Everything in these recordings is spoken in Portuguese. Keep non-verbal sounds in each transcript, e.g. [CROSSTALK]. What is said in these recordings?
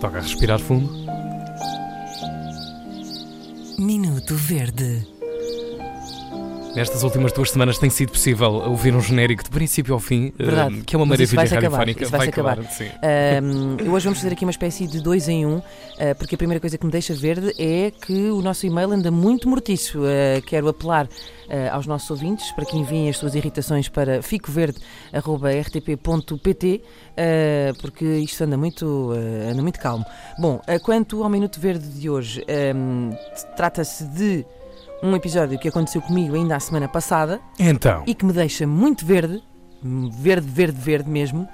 Toca a respirar fundo. Minuto Verde. Nestas últimas duas semanas tem sido possível ouvir um genérico de princípio ao fim, eh, Verdade. que é uma Mas isso maravilha vai-se acabar, isso vai-se acabar. sim. Ahm, hoje vamos fazer aqui uma espécie de dois em um, ah, porque a primeira coisa que me deixa verde é que o nosso e-mail anda muito mortiço. Ah, quero apelar ah, aos nossos ouvintes para que enviem as suas irritações para ficoverde.rtp.pt, ah, porque isto anda muito, anda muito calmo. Bom, quanto ao Minuto Verde de hoje, ahm, trata-se de um episódio que aconteceu comigo ainda a semana passada Então, e que me deixa muito verde, verde, verde, verde mesmo,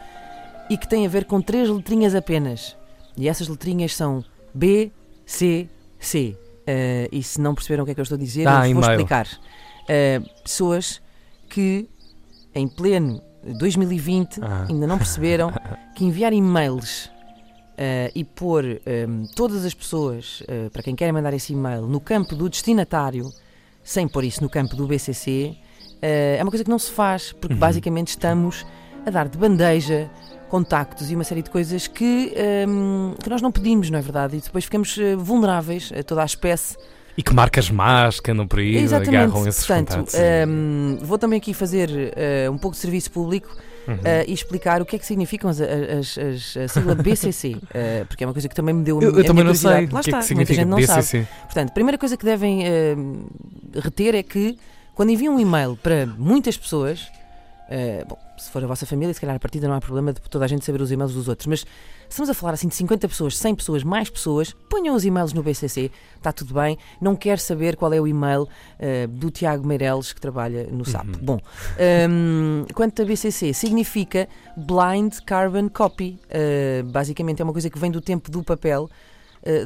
e que tem a ver com três letrinhas apenas. E essas letrinhas são B, C, C. Eh, e se não perceberam o que é que eu estou a dizer, eu vou explicar. Eh, pessoas que, em pleno 2020, Ah. ainda não perceberam [LAUGHS] que enviar e-mails eh, e pôr eh, todas as pessoas, eh, para quem quer mandar esse e-mail, no campo do destinatário, sem pôr isso no campo do BCC, eh, é uma coisa que não se faz, porque Uhum. basicamente estamos a dar de bandeja contactos e uma série de coisas que, ehm, que nós não pedimos, não é verdade? E depois ficamos vulneráveis a toda a espécie. e que marcas más que andam por aí Exatamente. agarram esses Portanto, contatos. ehm, vou também aqui fazer eh, um pouco de serviço público Uhum. eh, e explicar o que é que significam as, as, as- a sigla [LAUGHS] BCC, eh, porque é uma coisa que também me deu a eu, minha eu também não sei Lá o que é está, que significa muita gente não sabe. BCC. Portanto, a primeira coisa que devem eh, reter é que quando enviam um e-mail para muitas pessoas, eh, bom, se for a vossa família, se calhar a partida não há problema de toda a gente saber os e-mails dos outros, mas se estamos a falar assim de 50 pessoas, 100 pessoas, mais pessoas, ponham os e-mails no BCC, está tudo bem. Não quero saber qual é o e-mail eh, do Tiago Meireles que trabalha no SAP. Uhum. Bom, ehm, quanto a BCC, significa Blind Carbon Copy. Eh, basicamente é uma coisa que vem do tempo do papel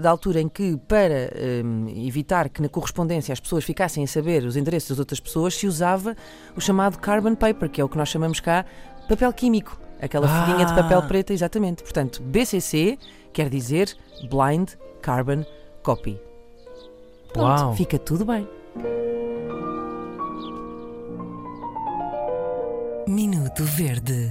da altura em que, para eh, evitar que na correspondência as pessoas ficassem a saber os endereços das outras pessoas, se usava o chamado carbon paper, que é o que nós chamamos cá papel químico. Aquela Ah. folhinha de papel preta, exatamente. Portanto, BCC quer dizer Blind Carbon Copy. Pronto, Uau. fica tudo bem. Minuto Verde.